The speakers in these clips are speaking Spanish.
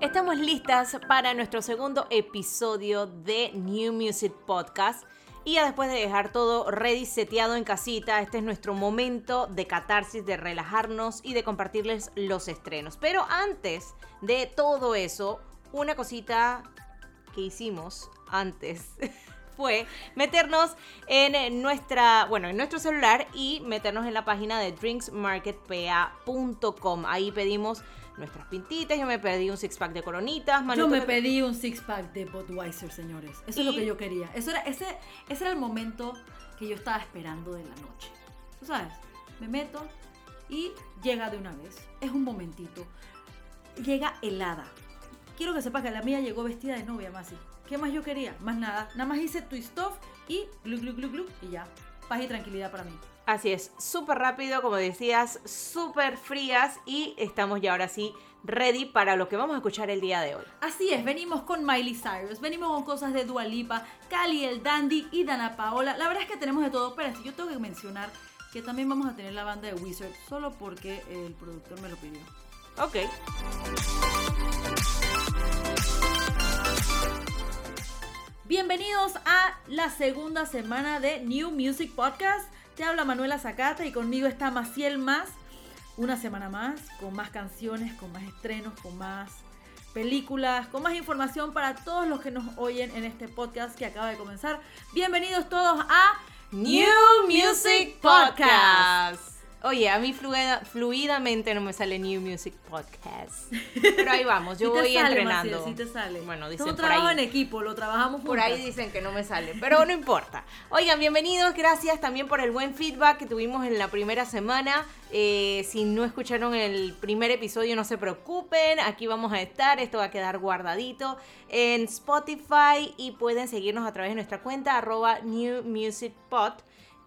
Estamos listas para nuestro segundo episodio de New Music Podcast. Y ya después de dejar todo ready, seteado en casita, este es nuestro momento de catarsis, de relajarnos y de compartirles los estrenos. Pero antes de todo eso, una cosita que hicimos antes fue meternos en nuestra, bueno, en nuestro celular y meternos en la página de drinksmarketpa.com. Ahí pedimos nuestras pintitas, yo me pedí un six pack de coronitas, Yo me pedí un six pack de Budweiser, señores. Eso es lo que yo quería. Eso era, ese, ese era el momento que yo estaba esperando de la noche. ¿Tú sabes? Me meto y llega de una vez. Es un momentito. Llega helada. Quiero que sepas que la mía llegó vestida de novia, Masi. ¿Qué más yo quería? Más nada. Nada más hice twist off y glu glu glu glu y ya. Paz y tranquilidad para mí. Así es, súper rápido, como decías, súper frías y estamos ya ahora sí ready para lo que vamos a escuchar el día de hoy. Así es, venimos con Miley Cyrus, venimos con cosas de Dua Lipa, Cali el Dandy y Dana Paola. La verdad es que tenemos de todo, pero yo tengo que mencionar que también vamos a tener la banda de Wizard solo porque el productor me lo pidió. Ok. Bienvenidos a la segunda semana de New Music Podcast. Te habla Manuela Zacata y conmigo está Maciel Más. Una semana más, con más canciones, con más estrenos, con más películas, con más información para todos los que nos oyen en este podcast que acaba de comenzar. Bienvenidos todos a New Music Podcast. Oye, a mí fluidamente no me sale New Music Podcast. Pero ahí vamos, yo voy entrenando. sí te sale. Bueno, dicen un por trabajo ahí. en equipo, lo trabajamos Por ahí dicen que no me sale, pero no importa. Oigan, bienvenidos, gracias también por el buen feedback que tuvimos en la primera semana. Eh, si no escucharon el primer episodio, no se preocupen, aquí vamos a estar, esto va a quedar guardadito en Spotify y pueden seguirnos a través de nuestra cuenta arroba New Music Pod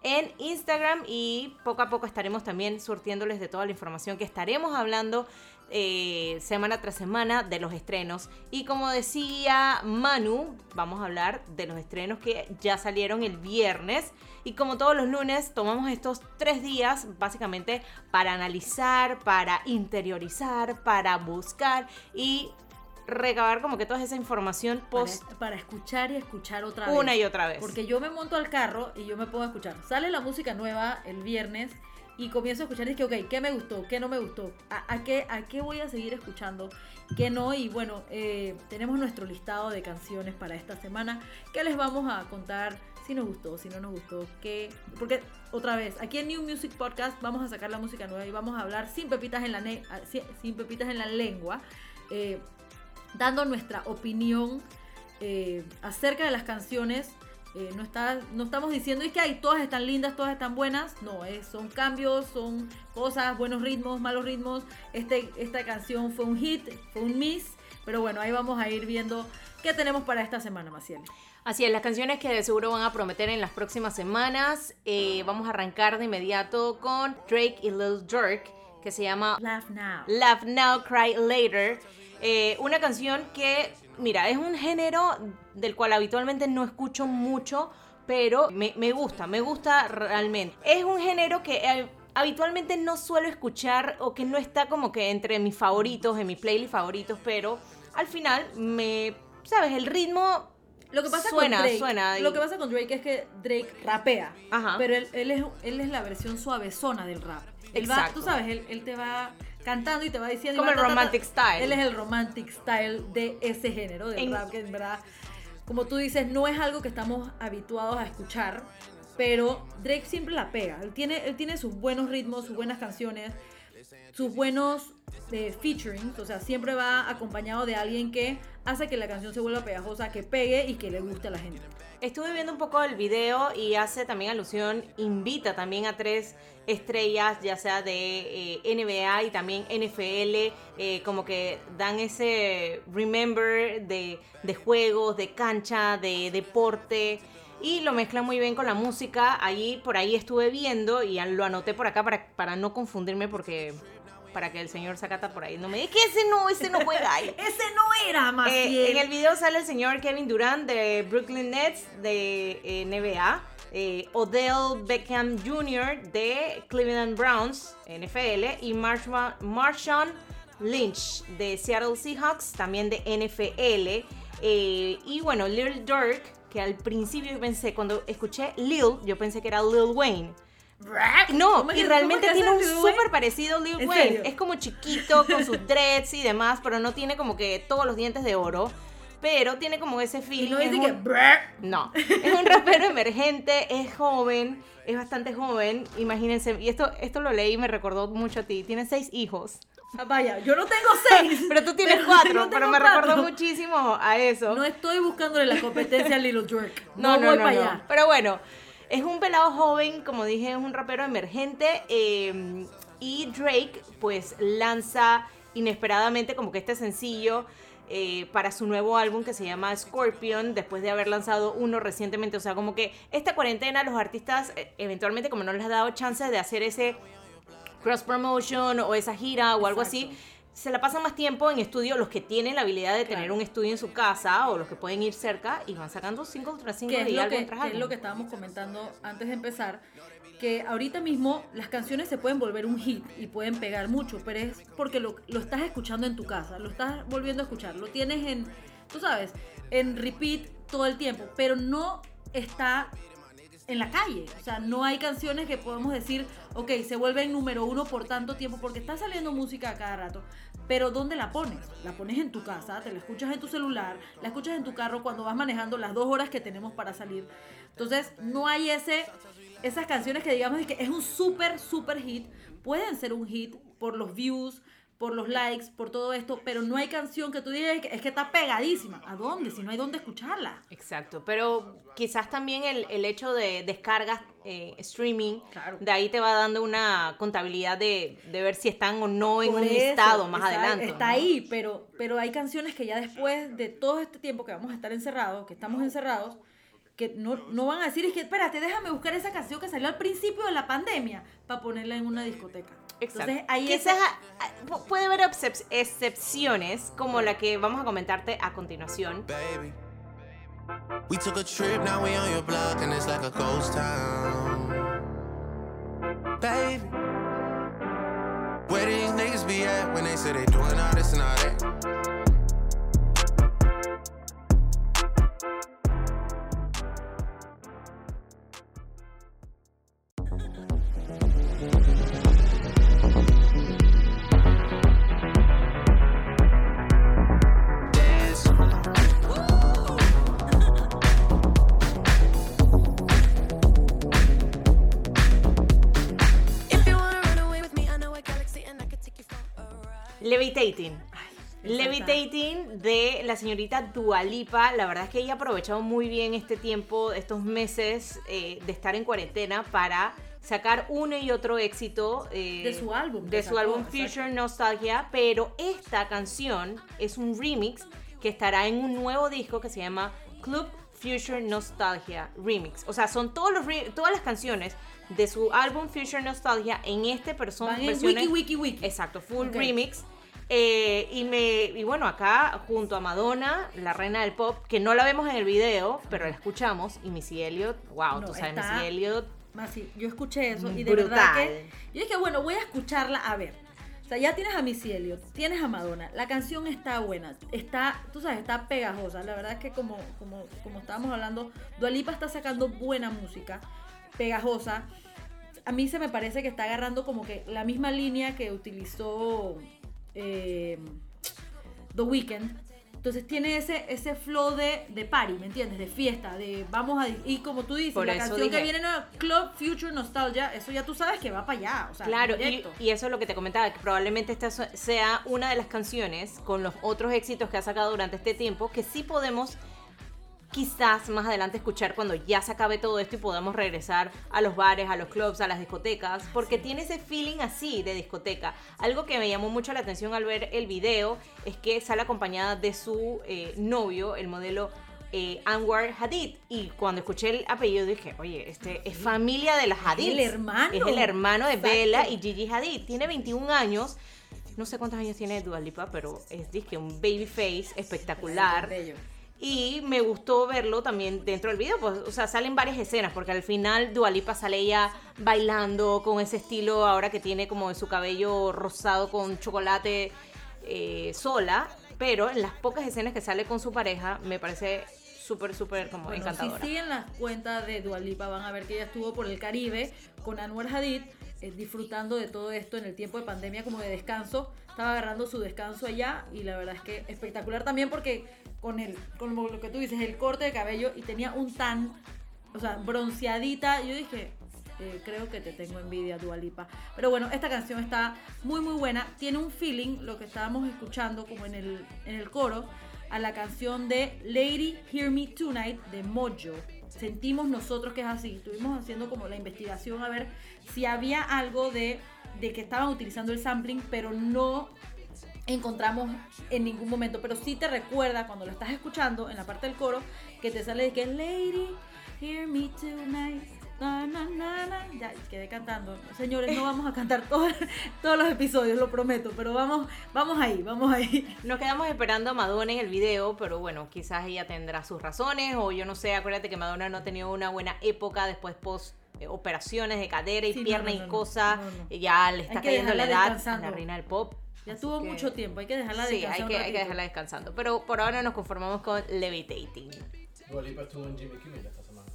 en Instagram y poco a poco estaremos también surtiéndoles de toda la información que estaremos hablando eh, semana tras semana de los estrenos. Y como decía Manu, vamos a hablar de los estrenos que ya salieron el viernes. Y como todos los lunes, tomamos estos tres días básicamente para analizar, para interiorizar, para buscar y recabar como que toda esa información post para, para, escuchar y escuchar otra vez. Una y otra vez. Porque yo me monto al carro y yo me puedo escuchar. Sale la música nueva el viernes y comienzo a escuchar y que, ok, ¿qué me gustó? ¿Qué no me gustó? ¿A, a qué, a qué voy a seguir escuchando? ¿Qué no? Y bueno, eh, tenemos nuestro listado de canciones para esta semana que les vamos a contar si nos gustó, si no nos gustó, qué... Porque, otra vez, aquí en New Music Podcast vamos a sacar la música nueva y vamos a hablar sin pepitas en la, sin pepitas en la lengua. Eh, dando nuestra opinión eh, acerca de las canciones. Eh, no, está, no estamos diciendo es que hay, todas están lindas, todas están buenas. No, es, son cambios, son cosas, buenos ritmos, malos ritmos. Este, esta canción fue un hit, fue un miss. Pero bueno, ahí vamos a ir viendo qué tenemos para esta semana, Maciel. Así es, las canciones que de seguro van a prometer en las próximas semanas. Eh, vamos a arrancar de inmediato con Drake y Lil Durk, que se llama Laugh Now. Laugh Now, Cry Later. Eh, una canción que, mira, es un género del cual habitualmente no escucho mucho, pero me, me gusta, me gusta realmente. Es un género que eh, habitualmente no suelo escuchar o que no está como que entre mis favoritos, en mi playlist favoritos, pero al final me, ¿sabes? El ritmo lo que pasa suena, con Drake, suena. Lo que pasa con Drake es que Drake rapea, Ajá. pero él, él, es, él es la versión suavezona del rap. Él va, Exacto. tú sabes, él, él te va cantando y te va diciendo. Como va el ta, ta, ta. romantic style. Él es el romantic style de ese género, del En- rap, que en verdad, como tú dices, no es algo que estamos habituados a escuchar, pero Drake siempre la pega. Él tiene, él tiene sus buenos ritmos, sus buenas canciones, sus buenos eh, featurings, o sea, siempre va acompañado de alguien que hace que la canción se vuelva pegajosa, que pegue y que le guste a la gente. Estuve viendo un poco el video y hace también alusión, invita también a tres estrellas, ya sea de eh, NBA y también NFL, eh, como que dan ese remember de, de juegos, de cancha, de deporte. Y lo mezclan muy bien con la música. Ahí, por ahí estuve viendo y lo anoté por acá para, para no confundirme porque para que el señor Zacata por ahí no me diga que ese no, ese no juega ahí. Ese no era más Eh, bien. en el video sale el señor Kevin Durant de Brooklyn Nets de eh, NBA, eh, Odell Beckham Jr. de Cleveland Browns NFL y Marshawn, Marshawn Lynch de Seattle Seahawks, también de NFL. eh, y bueno, Lil Durk, que al principio yo pensé, cuando escuché Lil, yo pensé que era Lil Wayne. No, ¿Cómo es y realmente tiene un súper parecido Lil ¿En Wayne. serio? Es como chiquito, con sus dreads y demás, pero no tiene como que todos los dientes de oro. Pero tiene como ese feeling. Y no es dice que. un- no, es un rapero emergente, es joven, es bastante joven, imagínense, y esto, esto lo leí y me recordó mucho a ti, tiene seis hijos, Ah, Vaya, yo no tengo seis. pero tú tienes Pero cuatro, pero me recordó muchísimo a eso. No estoy buscándole la competencia a Little Drake. No, No, no, voy no, para no. allá. Pero bueno, es un pelado joven, como dije, es un rapero emergente. eh, y Drake, pues, lanza inesperadamente como que este sencillo eh, para su nuevo álbum que se llama Scorpion, después de haber lanzado uno recientemente. O sea, como que esta cuarentena, los artistas, eh, eventualmente, como no les ha dado chance de hacer ese cross promotion o esa gira o algo así. Se la pasan más tiempo en estudio los que tienen la habilidad de tener un estudio en su casa o los que pueden ir cerca y van sacando single tras single y que, tras que es lo que estábamos comentando antes de empezar, que ahorita mismo las canciones se pueden volver un hit y pueden pegar mucho, pero es porque lo, lo estás escuchando en tu casa, lo estás volviendo a escuchar, lo tienes en, tú sabes, en repeat todo el tiempo, pero no está en la calle. O sea, no hay canciones que podemos decir, ok, se vuelven número uno por tanto tiempo, porque está saliendo música a cada rato. Pero ¿dónde la pones? La pones en tu casa, te la escuchas en tu celular, la escuchas en tu carro cuando vas manejando las dos horas que tenemos para salir. Entonces, no hay ese, esas canciones que digamos que es un súper, súper hit. Pueden ser un hit por los views, por los likes, por todo esto, pero no hay canción que tú digas que es que está pegadísima. ¿A dónde? Si no hay dónde escucharla. Exacto, pero quizás también el, el hecho de descargas, eh, streaming, Claro. de ahí te va dando una contabilidad de, de ver si están o no en Por un eso, listado más está- adelante. Está ahí, pero, pero hay canciones que ya después de todo este tiempo que vamos a estar encerrados, que estamos encerrados, que no, no van a decir, es que espérate, déjame buscar esa canción que salió al principio de la pandemia para ponerla en una discoteca. Exacto. Entonces ahí Quizás pu- puede haber excep- excepciones como la que vamos a comentarte a continuación. baby. We took a trip, now we on your block, and it's like a ghost town. Baby, where these niggas be at when they say they doing all this and all that? Levitating. de la señorita Dualipa. La verdad es que ella ha aprovechado muy bien este tiempo, estos meses eh, de estar en cuarentena para sacar uno y otro éxito eh, De su álbum de su álbum. Future Nostalgia. Pero esta canción es un remix que estará en un nuevo disco que se llama Club Future Nostalgia Remix. O sea, son todos los todas las canciones de su álbum Future Nostalgia en este, versiones- wiki, wiki, wiki. Exacto, full remix. Eh, y me y bueno, acá junto a Madonna, la reina del pop, que no la vemos en el video, pero la escuchamos, y Missy Elliott, wow, No, tú sabes, está- Missy Elliott, sí, yo escuché eso y de Brutal. verdad que yo dije, bueno, voy a escucharla a ver. O sea, ya tienes a Missy Elliott, tienes a Madonna, la canción está buena, está, tú sabes, está pegajosa. La verdad es que como, como, como estábamos hablando, Dualipa está sacando buena música, pegajosa. A mí se me parece que está agarrando como que la misma línea que utilizó eh, The Weeknd. Entonces tiene ese, ese flow de, de party, ¿me entiendes? De fiesta, de vamos a... Y como tú dices, Por la canción que viene en Club Future Nostalgia, eso ya tú sabes que va para allá. O sea, claro, y, y eso es lo que te comentaba, que probablemente esta sea una de las canciones con los otros éxitos que ha sacado durante este tiempo, que sí podemos quizás más adelante escuchar cuando ya se acabe todo esto y podamos regresar a los bares, a los clubs, a las discotecas, porque tiene ese feeling así de discoteca. Algo que me llamó mucho la atención al ver el video es que sale acompañada de su eh, novio, el modelo eh, Anwar Hadid. Y cuando escuché el apellido dije, oye, este es familia de las Hadid. el hermano. Es el hermano de Exacto. Bella y Gigi Hadid. Tiene 21 años. No sé cuántos años tiene Dua Lipa, pero es disque un baby face espectacular. Bello. Y me gustó verlo también dentro del video, pues, o sea, salen varias escenas, porque al final Dualipa sale ella bailando con ese estilo ahora que tiene como su cabello rosado con chocolate. eh, sola, pero en las pocas escenas que sale con su pareja me parece súper, súper como Bueno, encantadora. si siguen las cuentas de Dualipa van a ver que ella estuvo por el Caribe con Anwar Hadid eh, disfrutando de todo esto en el tiempo de pandemia como de descanso. Estaba agarrando su descanso allá y la verdad es que espectacular también porque con el con lo que tú dices, el corte de cabello y tenía un tan, o sea, bronceadita. Yo dije, eh, creo que te tengo envidia, Dualipa. Pero bueno, esta canción está muy muy buena. Tiene un feeling, lo que estábamos escuchando como en el, en el coro, a la canción de Lady Hear Me Tonight de Mojo. Sentimos nosotros que es así. Estuvimos haciendo como la investigación a ver si había algo de, de que estaban utilizando el sampling, pero no encontramos en ningún momento. Pero sí te recuerda cuando lo estás escuchando en la parte del coro que te sale de que Lady Hear Me Tonight. Na, na, na, na. Ya quedé cantando. Señores, no vamos a cantar todos, todos los episodios, lo prometo, pero vamos, vamos ahí, vamos ahí. Nos quedamos esperando a Madonna en el video, pero bueno, quizás ella tendrá sus razones o yo no sé, acuérdate que Madonna no ha tenido una buena época después post eh, operaciones de cadera y Sí, pierna no, y no, no. cosa, No, no. y ya le está cayendo la edad a la reina del pop. Ya así tuvo que- mucho tiempo, hay que dejarla Sí, hay un que, hay que dejarla descansando, pero por ahora nos conformamos con Levitating. Dua Lipa estuvo en Jimmy Kimmel esta semana.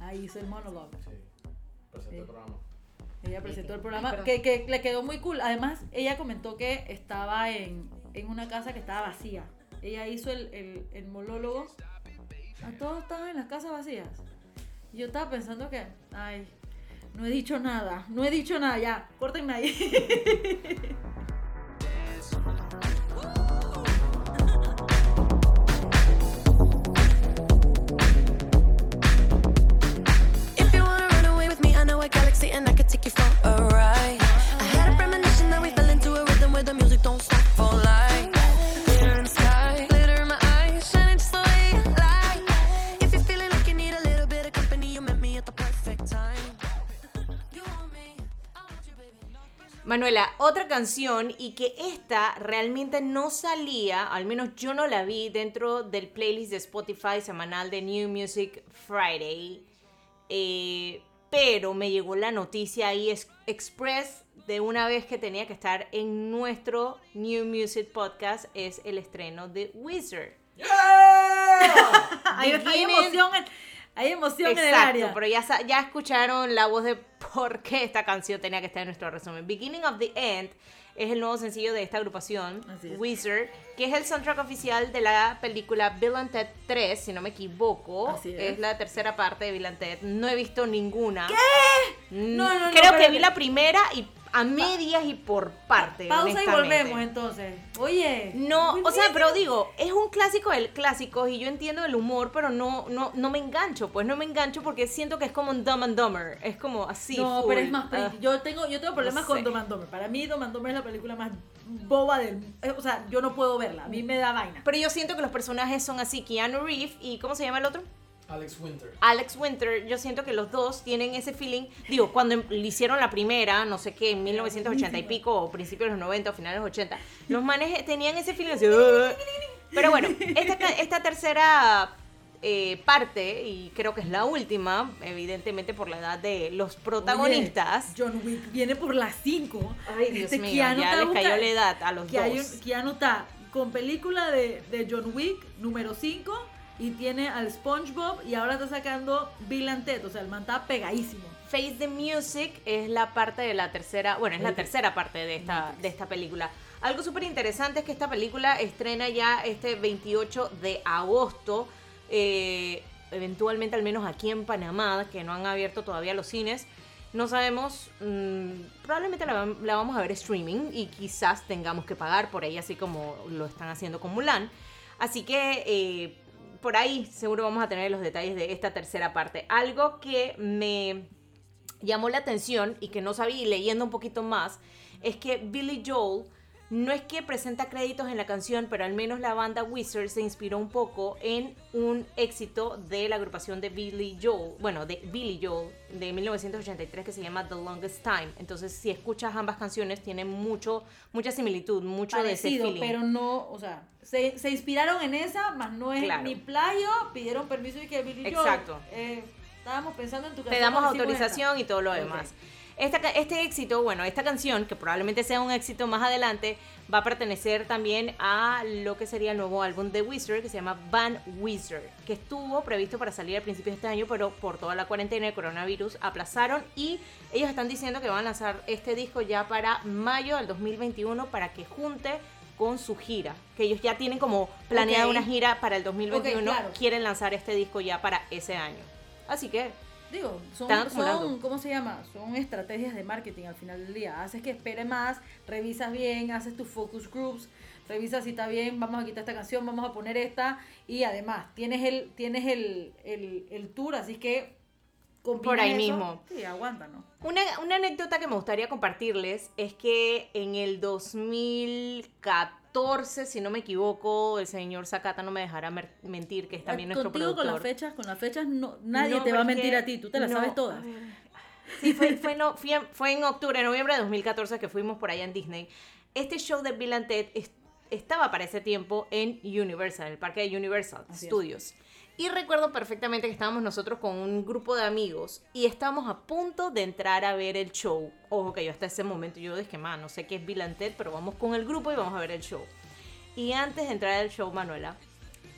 Ahí hizo el monólogo. Sí. Presentó Sí. el programa. Ella presentó el programa que, que le quedó muy cool. Además, ella comentó que estaba en, en una casa que estaba vacía. Ella hizo el, el, el monólogo. A todos estaban en las casas vacías. Y yo estaba pensando que, ay, no he dicho nada, no he dicho nada, ya, córtenme ahí. Thank you. Otra canción y que esta realmente no salía, al menos yo no la vi dentro del playlist de Spotify semanal de New Music Friday, eh, pero me llegó la noticia ahí es- express de una vez que tenía que estar en nuestro New Music Podcast, es el estreno de Wizard. hay, hay Beginning- emoción, en, hay emoción en el Exacto, área. pero ya, ya escucharon la voz de por qué esta canción tenía que estar en nuestro resumen. Beginning of the End es el nuevo sencillo de esta agrupación. Wizard, que es el soundtrack oficial de la película Bill and Ted 3, si no me equivoco. Así es. la tercera parte de Bill and Ted. No he visto ninguna. ¿Qué? No, no, no, Creo que vi la primera y a medias y por parte. Pausa y volvemos entonces. Oye. No, o sea, pero digo, es un clásico del clásico y yo entiendo el humor, pero no, no, no me engancho, pues no me engancho porque siento que es como un Dumb and Dumber, es como así. No, full. pero es más Ah. Yo tengo, yo tengo problemas no con. Dom and Dumber. Para mí, Dom and Dumber es la película más boba del. eh, O sea, yo no puedo verla. A mí me da vaina. Pero yo siento que los personajes son así, Keanu Reeves y ¿cómo se llama el otro? Alex Winter. Alex Winter, yo siento que los dos tienen ese feeling, digo, cuando le hicieron la primera, no sé qué, en 1980 y pico, o principios de los 90 o finales de los 80, los manes tenían ese feeling así, pero bueno, esta, esta tercera eh, parte, y creo que es la última, evidentemente por la edad de los protagonistas, Oye, John Wick viene por las 5. Ay, Dios mío, ya les cayó la edad a los dos. Keanu está con película de, de John Wick número 5 y tiene al SpongeBob y ahora está sacando Bill and Ted. O sea, el man está pegadísimo. Face the Music es la parte de la tercera, bueno, es la tercera parte de esta, de esta película. Algo súper interesante es que esta película estrena ya este 28 de agosto, eh, eventualmente al menos aquí en Panamá, que no han abierto todavía los cines. No sabemos, mm, probablemente la, vam- la vamos a ver streaming y quizás tengamos que pagar por ella, así como lo están haciendo con Mulan. Así que eh, por ahí seguro vamos a tener los detalles de esta tercera parte. Algo que me llamó la atención y que no sabía leyendo un poquito más es que Billy Joel no es que presenta créditos en la canción, pero al menos la banda Wizard se inspiró un poco en un éxito de la agrupación de Billy Joel, bueno, de Billy Joel de 1983 que se llama The Longest Time. Entonces, si escuchas ambas canciones, tienen mucho, mucha similitud, mucho de ese Parecido, feeling. pero no, o sea, se, se inspiraron en esa, más no es Claro. ni plagio, pidieron permiso y que Billy Joel, Exacto. eh, estábamos pensando en tu Te canción, damos hicimos esta. autorización y todo lo Ok. demás. Esta este éxito, bueno, esta canción, que probablemente sea un éxito más adelante, va a pertenecer también a lo que sería el nuevo álbum de Wizard, que se llama Van Wizard, que estuvo previsto para salir al principio de este año, pero por toda la cuarentena el coronavirus aplazaron y ellos están diciendo que van a lanzar este disco ya para mayo del 2021 para que junte con su gira, que ellos ya tienen como planeada una gira para el 2021, claro. quieren lanzar este disco ya para ese año. Así que Digo, son, ¿cómo se llama? Son estrategias de marketing al final del día. Haces que espere más, revisas bien, haces tus focus groups, revisas si está bien, vamos a quitar esta canción, vamos a poner esta. Y además, tienes el, tienes el, el, el tour, así que Por ahí eso. mismo. Sí, aguanta, ¿no? Una, una anécdota que me gustaría compartirles es que en el 2014, si no me equivoco, el señor Sakata no me dejará mentir, que es también nuestro productor. con las fechas, con las fechas no, nadie No, te va a mentir a ti, tú te las no, sabes todas. Sí, fue, fue, no, fui en- fue en octubre, noviembre de 2014 que fuimos por allá en Disney. Este show de Bill and Ted es- estaba para ese tiempo en Universal, en el parque de Universal Así es. Y recuerdo perfectamente que estábamos nosotros con un grupo de amigos y estábamos a punto de entrar a ver el show. Ojo que yo hasta ese momento yo dije, man, no sé qué es Ted, pero vamos con el grupo y vamos a ver el show. Y antes de entrar al show, Manuela,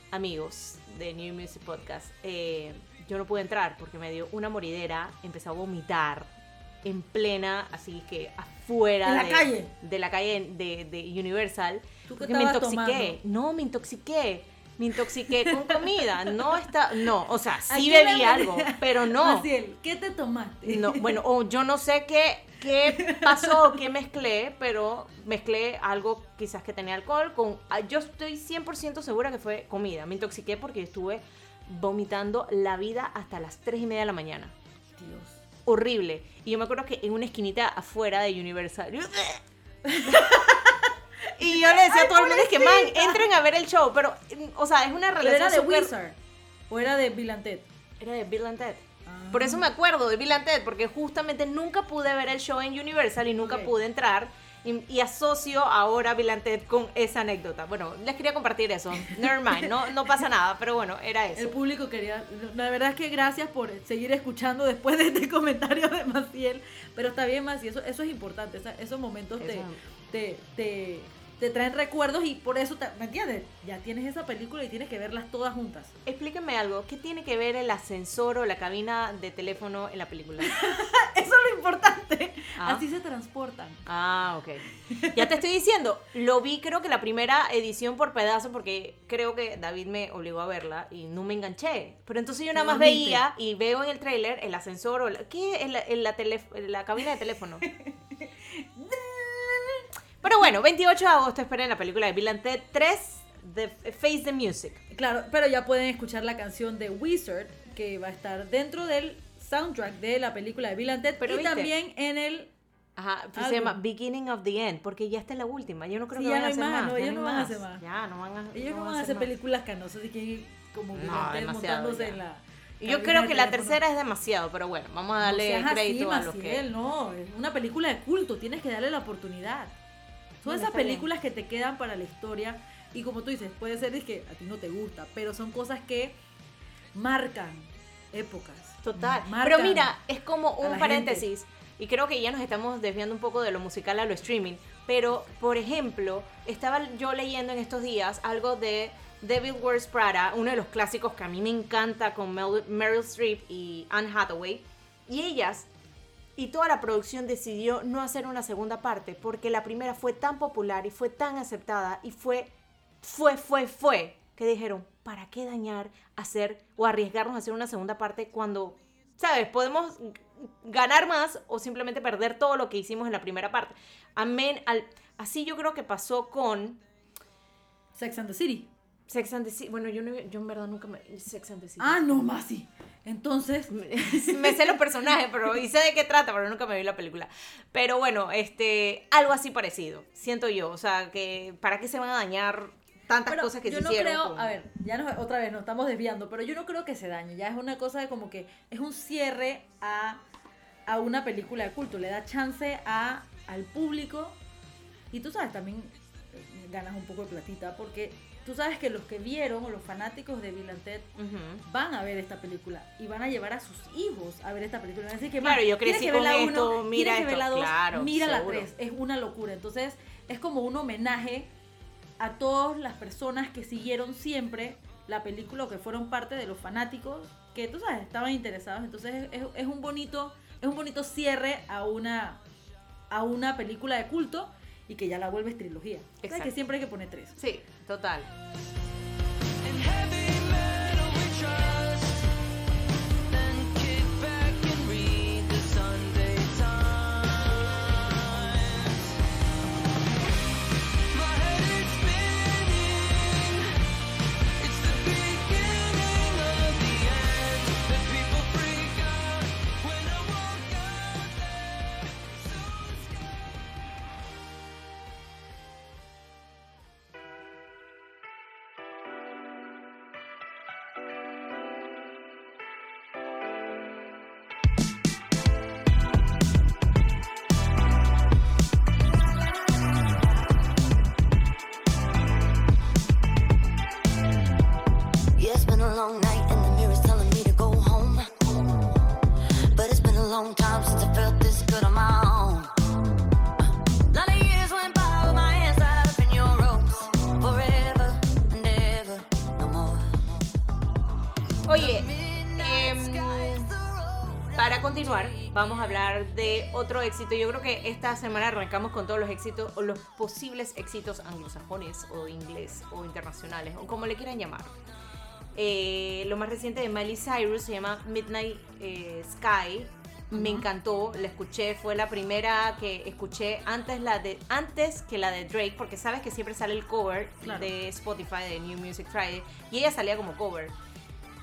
amigos de New Music Podcast, eh, yo no pude entrar porque me dio una moridera, empecé a vomitar en plena, así que afuera ¿En la de, calle? de la calle de, de Universal. ¿Tú qué me intoxiqué. tomando? No, me intoxiqué. Me intoxiqué con comida. No está, no, o sea, ¿A sí bebí algo, pero no. Maciel, ¿qué te tomaste? No, bueno, o yo no sé qué, qué pasó, qué mezclé, pero mezclé algo quizás que tenía alcohol con... ah, Yo estoy 100% segura que fue comida. Me intoxiqué porque estuve vomitando la vida hasta las 3 y media de la mañana. Dios. Horrible. Y yo me acuerdo que en una esquinita afuera de Universal... Y yo le decía a todo el mundo, es que, man, entren a ver el show, pero, o sea, es una ¿Pero relación era de súper- Wizard? ¿O era de Bill and Ted? Era de Bill and Ted. Ah. Por eso me acuerdo de Bill and Ted, porque justamente nunca pude ver el show en Universal y nunca pude entrar. Y, y asocio ahora Bill and Ted con esa anécdota. Bueno, les quería compartir eso. Never mind, no, no pasa nada, pero bueno, era El eso. público quería. La verdad es que gracias por seguir escuchando después de este comentario de Maciel. Pero está bien, Maciel, eso, eso es importante. esa- esos momentos Eso- te, te, te traen recuerdos y por eso, te- ¿me entiendes? Ya tienes esa película y tienes que verlas todas juntas. Explíquenme algo, ¿qué tiene que ver el ascensor o la cabina de teléfono en la película? Eso es lo importante. Ah. Así se transportan. Ah, ok. Ya te estoy diciendo, lo vi creo que la primera edición por pedazo porque creo que David me obligó a verla y no me enganché. Pero entonces yo nada más veía y veo en el tráiler el ascensor o la, ¿qué? En la, la, la cabina de teléfono. Pero bueno, 28 de agosto esperen la película de Bill and Ted 3, The Face the Music. Claro, pero ya pueden escuchar la canción de Wizard que va a estar dentro del soundtrack de la película de Bill and Ted Pero y ¿viste? también en el Ajá, pues se llama Beginning of the End, porque ya está en la última. Yo no creo Sí, que ya vayan a no hacer hay más, más. no, ya ellos no van a hacer más. Ya, no van a ellos no van a hacer más. películas canosas y que como Bill No, and Ted demasiado montándose ya. en la yo creo de que la tercera es demasiado, pero bueno, vamos a darle no crédito así, a los que. No, es una película de culto, tienes que darle la oportunidad. Son esas películas que te quedan para la historia y como tú dices, puede ser es que a ti no te gusta, pero son cosas que marcan épocas. Total. marcan Pero mira, es como un paréntesis. Y creo que ya nos estamos desviando un poco de lo musical a lo streaming. Pero, por ejemplo, estaba yo leyendo en estos días algo de Devil Wears Prada, uno de los clásicos que a mí me encanta con Meryl Streep y Anne Hathaway. Y ellas y toda la producción decidió no hacer una segunda parte porque la primera fue tan popular y fue tan aceptada y fue, fue, fue, fue, que dijeron, ¿para qué dañar, hacer o arriesgarnos a hacer una segunda parte cuando, sabes, podemos ganar más o simplemente perder todo lo que hicimos en la primera parte? Amén. Al, así yo creo que pasó con Sex and the City. Sex and the City. Bueno, yo, no, yo en verdad nunca me... Sex and the City. Ah, no, Masi. Entonces, me sé los personajes, pero y sé de qué trata, pero nunca me vi la película. Pero bueno, este, algo así parecido, siento yo. O sea, que ¿para qué se van a dañar tantas Pero cosas que yo se no hicieron? creo, con- a ver, ya nos, otra vez nos estamos desviando, pero yo no creo que se dañe, ya es una cosa de como que es un cierre a, a una película de culto, le da chance a, al público y tú sabes, también eh, ganas un poco de platita porque tú sabes que los que vieron o los fanáticos de Bill and Ted van a ver esta película y van a llevar a sus hijos a ver esta película. Así que, Claro, "Ma, yo crecí que con la esto, uno, mira que esto". la dos, Claro, mira la seguro. tres. Es una locura. Entonces, es como un homenaje a todas las personas que siguieron siempre la película o que fueron parte de los fanáticos que, tú sabes, estaban interesados. Entonces, es, es un bonito es un bonito cierre a una a una película de culto y que ya la vuelves trilogía. O sea, que siempre hay que poner tres. Sí, total. Continuar, vamos a hablar de otro éxito. Yo creo que esta semana arrancamos con todos los éxitos o los posibles éxitos anglosajones o inglés o internacionales o como le quieran llamar. Eh, lo más reciente de Miley Cyrus se llama Midnight eh, Sky. Me encantó, la escuché, fue la primera que escuché antes, la de, antes que la de Drake, porque sabes que siempre sale el cover Claro. de Spotify, de New Music Friday, y ella salía como cover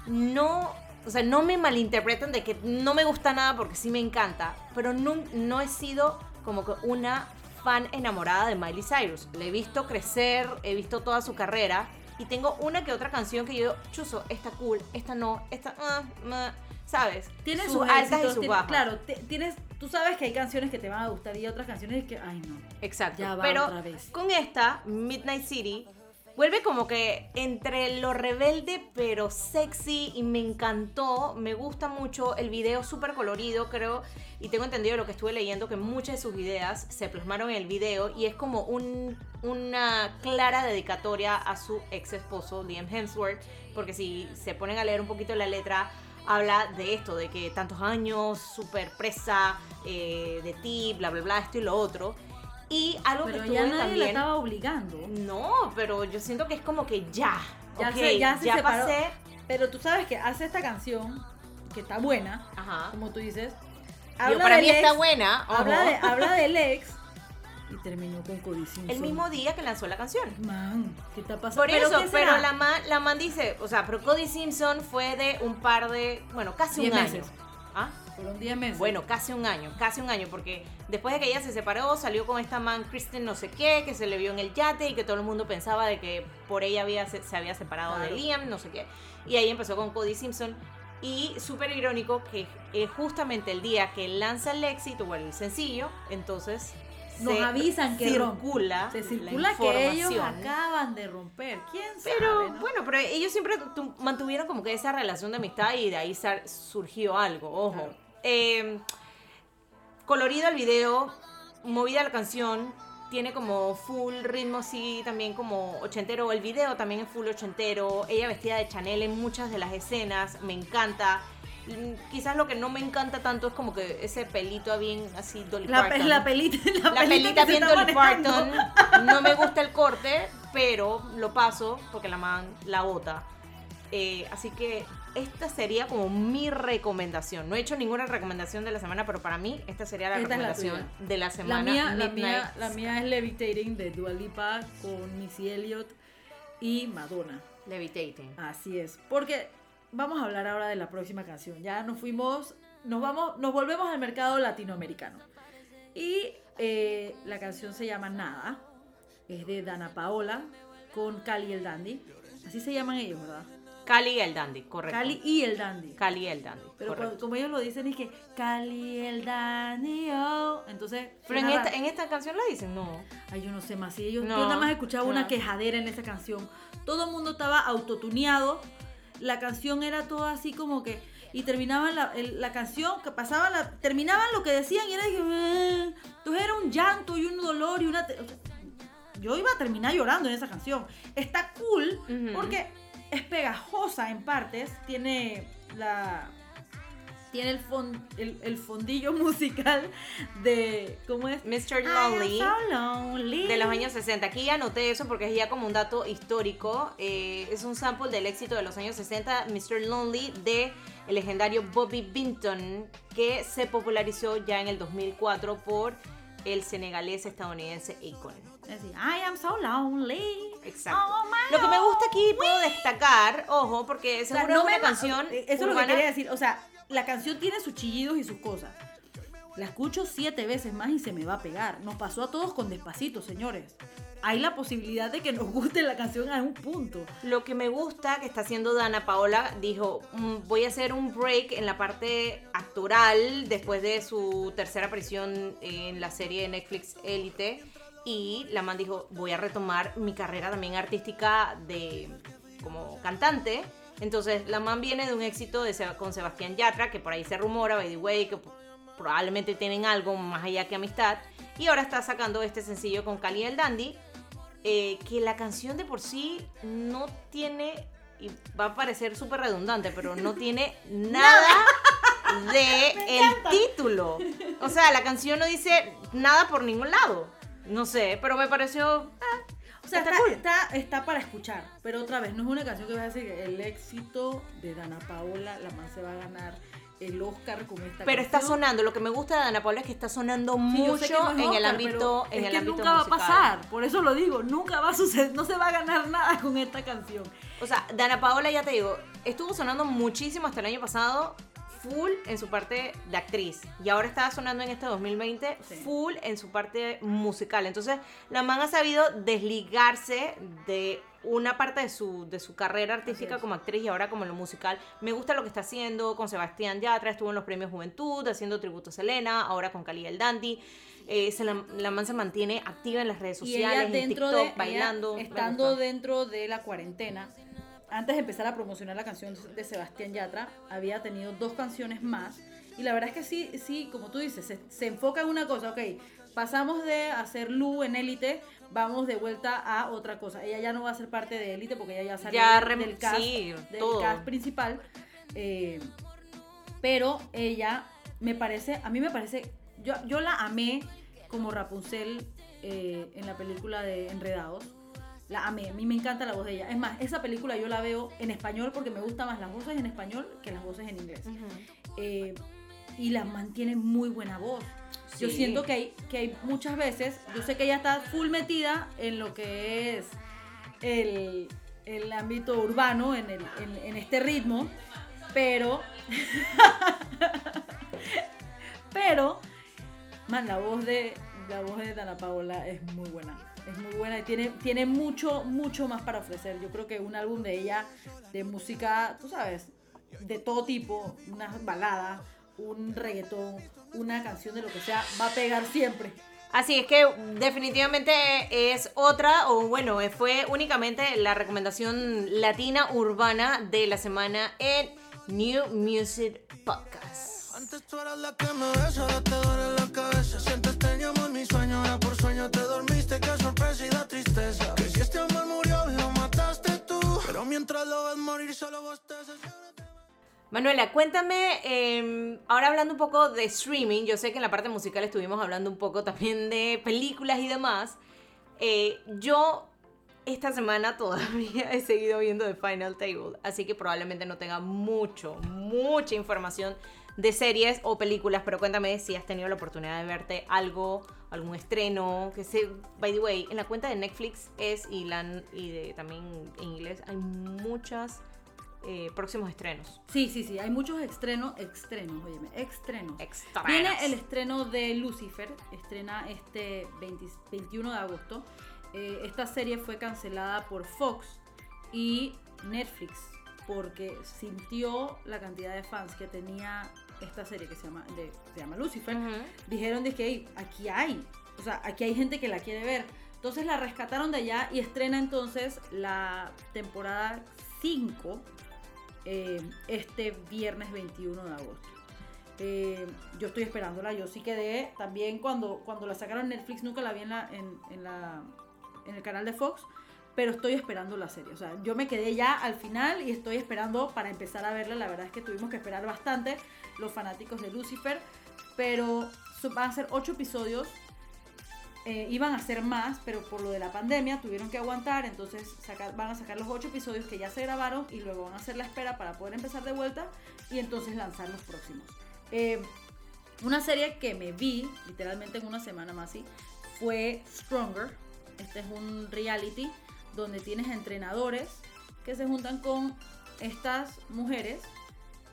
no, o sea, no me malinterpreten de que no me gusta nada porque sí me encanta, pero no, no he sido como que una fan enamorada de Miley Cyrus. Le he visto crecer, he visto toda su carrera y tengo una que otra canción que yo, chuzo, esta cool, esta no, esta, ah", ¿sabes? Tiene sus sus, altas éxitos, y sus bajas. Claro, te- tienes, tú sabes que hay canciones que te van a gustar y otras canciones que, ay no. Exacto. Ya va Pero otra vez. con esta, Midnight City, vuelve como que entre lo rebelde pero sexy y me encantó. Me gusta mucho el video súper colorido, creo. Y tengo entendido lo que estuve leyendo que muchas de sus ideas se plasmaron en el video y es como un- una clara dedicatoria a su ex esposo, Liam Hemsworth. Porque si se ponen a leer un poquito la letra, habla de esto, de que tantos años, súper presa eh, de ti, bla, bla, bla, esto y lo otro. Y algo Pero que ya estuve nadie la también... estaba obligando. No, pero yo siento que es como que ya. Ya ok, se- ya se separó. pasé. Pero tú sabes que hace esta canción, que está buena, Ajá. como tú dices. Digo, para del mí está ex, buena. Habla, de, habla del ex y terminó con Cody Simpson. El mismo día que lanzó la canción. Man, ¿qué está pasando? Por eso, pero será? la man, la man dice, o sea, pero Cody Simpson fue de un par de, bueno, casi un Diez año. meses. ¿Ah? Fueron 10 meses. Bueno, casi un año, casi un año, porque después de que ella se separó, salió con esta man Kristen no sé qué, que se le vio en el yate y que todo el mundo pensaba de que por ella había, se, se había separado de. Liam, no sé qué. Y ahí empezó con Cody Simpson. Y súper irónico que eh, justamente el día que lanza el éxito o el sencillo, entonces Nos se avisan que circula, Se la circula que ellos acaban de romper. ¿Quién Pero sabe? no? bueno, pero ellos siempre tu- mantuvieron como que esa relación de amistad y de ahí surgió algo, ojo. Claro. Eh, colorido el video, movida la canción, tiene como full ritmo así también como ochentero. El video también es full ochentero. Ella vestida de Chanel en muchas de las escenas, me encanta. Mm, Quizás lo que no me encanta tanto es como que ese pelito bien así Dolly La, Parton. la pelita, la, La pelita bien Dolly. Parton. No me gusta el corte, pero lo paso porque la man la bota. Eh, así que esta sería como mi recomendación. No he hecho ninguna recomendación de la semana, pero para mí esta sería la Esta la recomendación de la La semana. mía, la, mía es Levitating de Dua Lipa con Missy Elliott y Madonna. Levitating. Así es. Porque vamos a hablar ahora de la próxima canción. Ya nos fuimos, nos vamos, nos volvemos al mercado latinoamericano. Y eh, la canción se llama Nada. Es de Dana Paola con Cali el Dandy. Así se llaman ellos, ¿verdad? Cali el Dandy, correcto. Cali y el Dandy. Cali el Dandy, Pero correcto. como ellos lo dicen es que Cali el Dandy, oh. Entonces, Pero en esta, en esta canción la dicen, no. Ay, yo no sé más. Si ellos, No, yo nada más escuchaba una no. quejadera en esa canción. Todo el mundo estaba autotuneado. La canción era toda así como que. Y terminaban la, el- la canción, que pasaba la. Terminaban lo que decían y era que. "Eh". Entonces era un llanto y un dolor y una. o sea, yo iba a terminar llorando en esa canción. Está cool Ujú. porque es pegajosa en partes. Tiene la. Tiene el, fon- el, el fondillo musical de. ¿Cómo es? Mr. So lonely. De los años 60. Aquí ya anoté eso porque es ya como un dato histórico. Eh, es un sample del éxito de los años 60, Mr. Lonely, de el legendario Bobby Binton, que se popularizó ya en el 2004 por el senegalés estadounidense Akon. Decir, I am so lonely. Exacto. Oh, my Lo que me gusta aquí, puedo destacar, ojo, porque O sea, seguro no es me una canción. Eso es lo que quería decir. O sea, la canción tiene sus chillidos y sus cosas. La escucho siete veces más y se me va a pegar. Nos pasó a todos con despacito, señores. Hay la posibilidad de que nos guste la canción a un punto. Lo que me gusta que está haciendo Dana Paola, dijo, "Mm, voy a hacer un break en la parte actoral después de su tercera aparición en la serie de Netflix Elite. Y la man dijo, voy a retomar mi carrera también artística de como cantante. Entonces, la man viene de un éxito de, con Sebastián Yatra, que por ahí se rumora, by the way, que probablemente tienen algo más allá que amistad. Y ahora está sacando este sencillo con Cali el Dandy, eh, que la canción de por sí no tiene, y va a parecer súper redundante, pero no tiene nada de el título. O sea, la canción no dice nada por ningún lado. No sé, pero me pareció... ah, O sea, Está está, cool. está, está para escuchar. Pero otra vez, no es una canción que vas a decir que el éxito de Dana Paola, la man se va a ganar el Oscar con esta pero está sonando. Lo que me gusta de Ana Paula es que está sonando Sí, mucho no en el ámbito, en es el que ámbito nunca musical. va a pasar. Por eso lo digo, nunca va a suceder, no se va a ganar nada con esta canción. O sea, Dana Paola, ya te digo, estuvo sonando muchísimo hasta el año pasado, full en su parte de actriz. Y ahora está sonando en este 2020, Sí. full en su parte musical. Entonces, la man ha sabido desligarse de una parte de su, de su carrera artística como actriz y ahora como en lo musical. Me gusta lo que está haciendo con Sebastián Yatra, estuvo en los premios Juventud haciendo tributo a Selena, ahora con Cali el Dandy. Eh, se la, la man se mantiene activa en las redes Y sociales, en dentro TikTok, de ella bailando. estando dentro de la cuarentena, antes de empezar a promocionar la canción de Sebastián Yatra, había tenido dos canciones más. Y la verdad es que sí, sí, como tú dices, se, se enfoca en una cosa, ok, pasamos de hacer Lu en élite, vamos de vuelta a otra cosa. Ella ya no va a ser parte de élite porque ella ya salió Ya del- cast, sí, del todo. cast principal. eh, pero ella me parece, a mí me parece, yo, yo la amé como Rapunzel eh, en la película de Enredados. La amé, a mí me encanta la voz de ella. Es más, esa película yo la veo en español porque me gustan más las voces en español que las voces en inglés. Eh, y la mantiene muy buena voz. Yo siento que hay, que hay muchas veces, yo sé que ella está full metida en lo que es el, el ámbito urbano, en, el, en, en este ritmo, pero, pero, man, la voz de, la voz de Dana Paola es muy buena. Es muy buena y tiene, tiene mucho, mucho más para ofrecer. Yo creo que un álbum de ella, de música, tú sabes, de todo tipo, una balada, un reggaetón, una canción de lo que sea, va a pegar siempre. Así es que definitivamente es otra, o bueno, fue únicamente la recomendación latina urbana de la semana en New Music Podcast. Antes tú eras la que me besa, ahora te duele la cabeza. Sientes te llamo en mi sueño, ahora por Manuela, cuéntame, eh, ahora hablando un poco de streaming, yo sé que en la parte musical estuvimos hablando un poco también de películas y demás. Eh, yo esta semana todavía he seguido viendo The Final Table, así que probablemente no tenga mucho, mucha información de series o películas, pero cuéntame si has tenido la oportunidad de verte algo, algún estreno, que sé, by the way, en la cuenta de Netflix es y, la, y de, también en inglés hay muchos próximos estrenos. Sí, sí, sí, hay muchos estrenos, estrenos, óyeme, estrenos. Estrenos. Viene el estreno de Lucifer, estrena este 20 21 de agosto. Eh, esta serie fue cancelada por Fox y Netflix porque sintió la cantidad de fans que tenía esta serie que se llama, de- se llama Lucifer. Dijeron de que "Ey, aquí hay, o sea, aquí hay gente que la quiere ver. Entonces la rescataron de allá y estrena entonces la temporada 5 eh, este viernes 21 de agosto. Eh, yo estoy esperándola, yo sí quedé también cuando, cuando la sacaron en Netflix, nunca la vi en, la, en, en la, en el canal de Fox, pero estoy esperando la serie. O sea, yo me quedé ya al final y estoy esperando para empezar a verla. La verdad es que tuvimos que esperar bastante los fanáticos de Lucifer, pero van a ser ocho episodios. Eh, iban a ser más, pero por lo de la pandemia tuvieron que aguantar, entonces van a sacar los ocho episodios que ya se grabaron y luego van a hacer la espera para poder empezar de vuelta y entonces lanzar los próximos. Eh, una serie que me vi literalmente en una semana más así fue Stronger. Este es un reality donde tienes entrenadores que se juntan con estas mujeres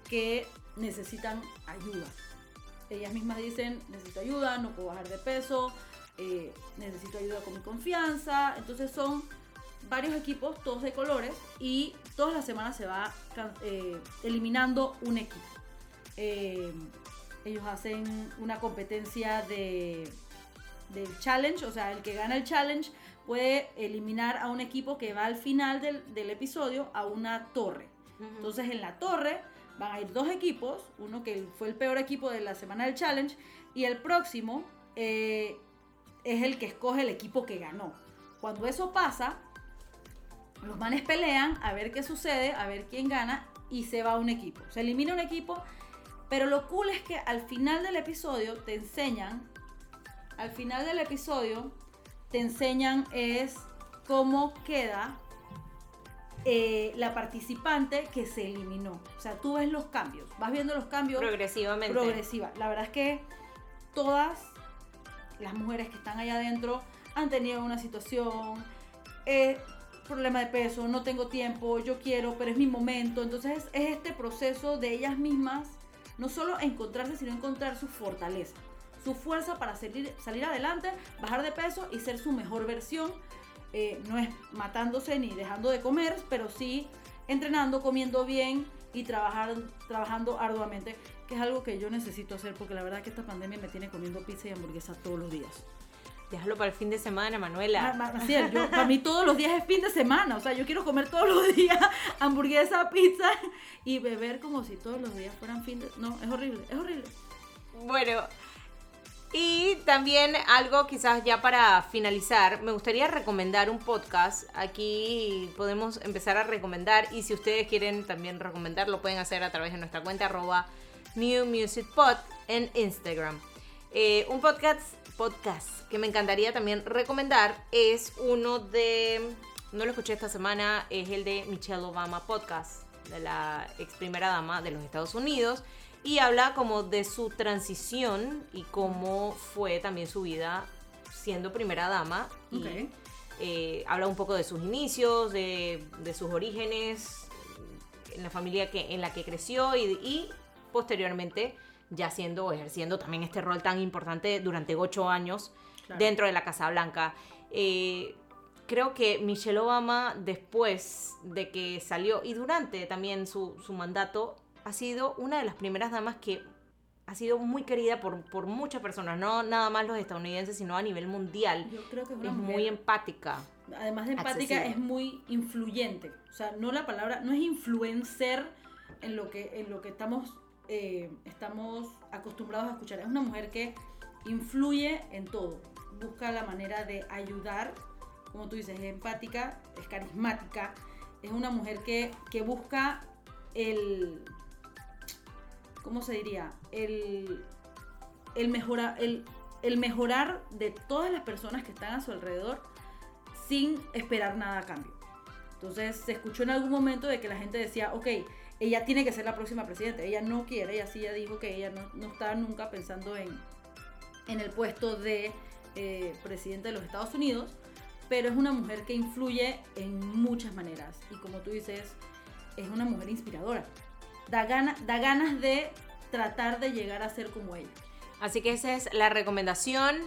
que necesitan ayuda. Ellas mismas dicen, necesito ayuda, no puedo bajar de peso, eh, necesito ayuda con mi confianza. Entonces son varios equipos, todos de colores, y todas las semanas se va eh, eliminando un equipo. Eh, ellos hacen una competencia de del challenge, o sea, el que gana el challenge puede eliminar a un equipo que va al final del, del episodio a una torre. Entonces en la torre van a ir dos equipos, uno que fue el peor equipo de la semana del challenge y el próximo eh, es el que escoge el equipo que ganó. Cuando eso pasa, los manes pelean a ver qué sucede, a ver quién gana y se va un equipo. Se elimina un equipo, pero lo cool es que al final del episodio te enseñan, al final del episodio te enseñan es cómo queda eh, la participante que se eliminó. O sea, tú ves los cambios, vas viendo los cambios Progresivamente. progresiva. La verdad es que todas las mujeres que están allá adentro han tenido una situación, eh, problema de peso, no tengo tiempo, yo quiero, pero es mi momento. Entonces es este proceso de ellas mismas, no solo encontrarse, sino encontrar su fortaleza, su fuerza para salir, salir adelante, bajar de peso y ser su mejor versión. Eh, no es matándose ni dejando de comer, pero sí entrenando, comiendo bien y trabajar, trabajando arduamente, que es algo que yo necesito hacer porque la verdad que esta pandemia me tiene comiendo pizza y hamburguesa todos los días. Déjalo para el fin de semana, Ma- Manuela. ma- Maciel, yo, para mí todos los días es fin de semana, o sea, yo quiero comer todos los días hamburguesa, pizza y beber como si todos los días fueran fin de... No, es horrible, es horrible. Bueno, y también algo quizás ya para finalizar, me gustaría recomendar un podcast. Aquí podemos empezar a recomendar y si ustedes quieren también recomendar, lo pueden hacer a través de nuestra cuenta arroba New Music en Instagram. Eh, un podcast, podcast que me encantaría también recomendar es uno de, no lo escuché esta semana, es el de Michelle Obama Podcast, de la ex primera dama de los Estados Unidos y habla como de su transición y cómo fue también su vida siendo primera dama y eh, habla un poco de sus inicios, de, de sus orígenes, en la familia que, en la que creció y, y posteriormente ya siendo, ejerciendo también este rol tan importante durante ocho años Claro. dentro de la Casa Blanca. Eh, creo que Michelle Obama, después de que salió y durante también su, su mandato, ha sido una de las primeras damas que ha sido muy querida por, por muchas personas, no nada más los estadounidenses, sino a nivel mundial. Yo creo que es una Es muy empática. además de empática, accesible. es muy influyente. O sea, no la palabra, no es influencer en lo que, en lo que estamos, eh, estamos acostumbrados a escuchar. Es una mujer que influye en todo. Busca la manera de ayudar. Como tú dices, es empática, es carismática. Es una mujer que, que busca el. ¿Cómo se diría? El, el, mejora, el, el mejorar de todas las personas que están a su alrededor sin esperar nada a cambio. Entonces se escuchó en algún momento de que la gente decía, ok, ella tiene que ser la próxima presidenta. Ella no quiere, ella sí ya dijo que ella no, no está nunca pensando en, en el puesto de eh, presidente de los Estados Unidos, pero es una mujer que influye en muchas maneras. Y como tú dices, es una mujer inspiradora. Da, gana, da ganas de tratar de llegar a ser como ella. Así que esa es la recomendación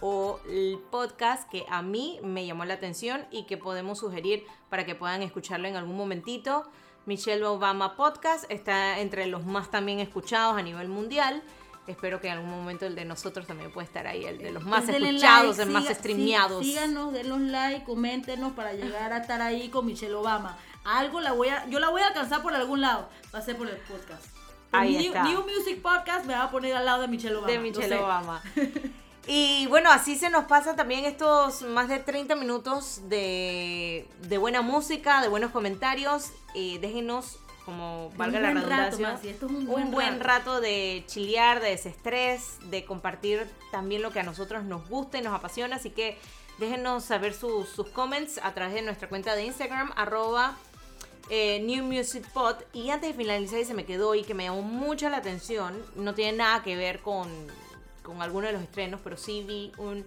o el podcast que a mí me llamó la atención y que podemos sugerir para que puedan escucharlo en algún momentito Michelle Obama Podcast. Está entre los más también escuchados a nivel mundial. Espero que en algún momento el de nosotros también pueda estar ahí, el de los más escuchados, like, el más streameados. sí, síganos, denos like, coméntenos para llegar a estar ahí con Michelle Obama. Algo la voy a, yo la voy a alcanzar por algún lado. Va a ser por el podcast. Ahí New, está. New Music Podcast me va a poner al lado de Michelle Obama. de Michelle sé. Obama. Y bueno, así se nos pasan también estos más de 30 minutos de, de buena música, de buenos comentarios. Eh, déjenos, como valga la rato, redundancia, un buen rato. rato de chilear, de desestrés, de compartir también lo que a nosotros nos gusta y nos apasiona. Así que déjenos saber sus, sus comments a través de nuestra cuenta de Instagram, arroba eh, New Music Pod. Y antes de finalizar, y se me quedó y que me llamó mucho la atención, no tiene nada que ver con, con alguno de los estrenos, pero sí vi un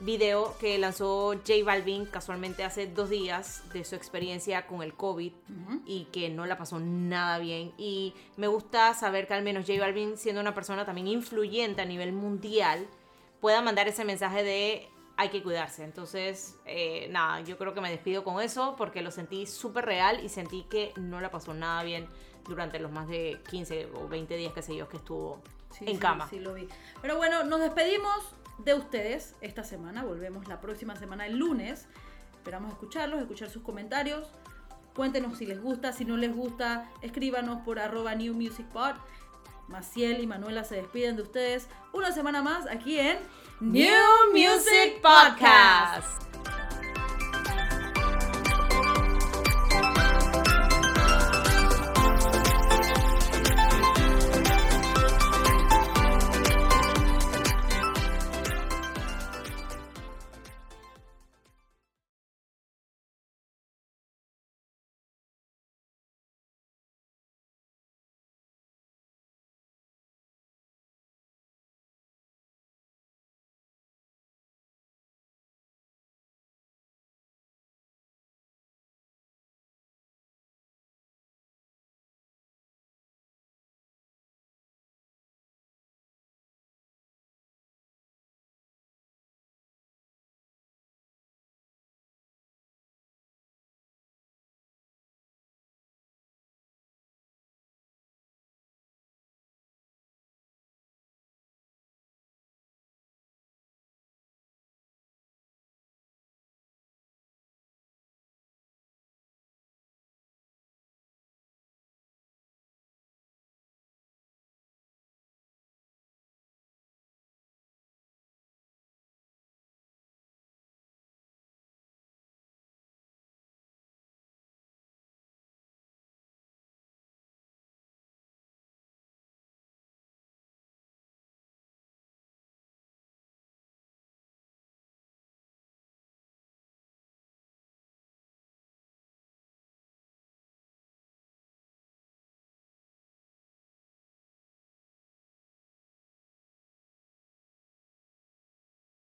video que lanzó J Balvin casualmente hace dos días de su experiencia con el COVID y que no la pasó nada bien. Y me gusta saber que al menos J Balvin, siendo una persona también influyente a nivel mundial, pueda mandar ese mensaje de hay que cuidarse. Entonces, eh, nada, yo creo que me despido con eso porque lo sentí súper real y sentí que no la pasó nada bien durante los más de 15 o 20 días, que sé yo, que estuvo Sí, en sí, cama. Sí, lo vi. Pero bueno, nos despedimos de ustedes esta semana. Volvemos la próxima semana, el lunes. Esperamos escucharlos, escuchar sus comentarios. Cuéntenos si les gusta, si no les gusta. Escríbanos por arroba New Music Pod. Maciel y Manuela se despiden de ustedes una semana más aquí en New Music Podcast.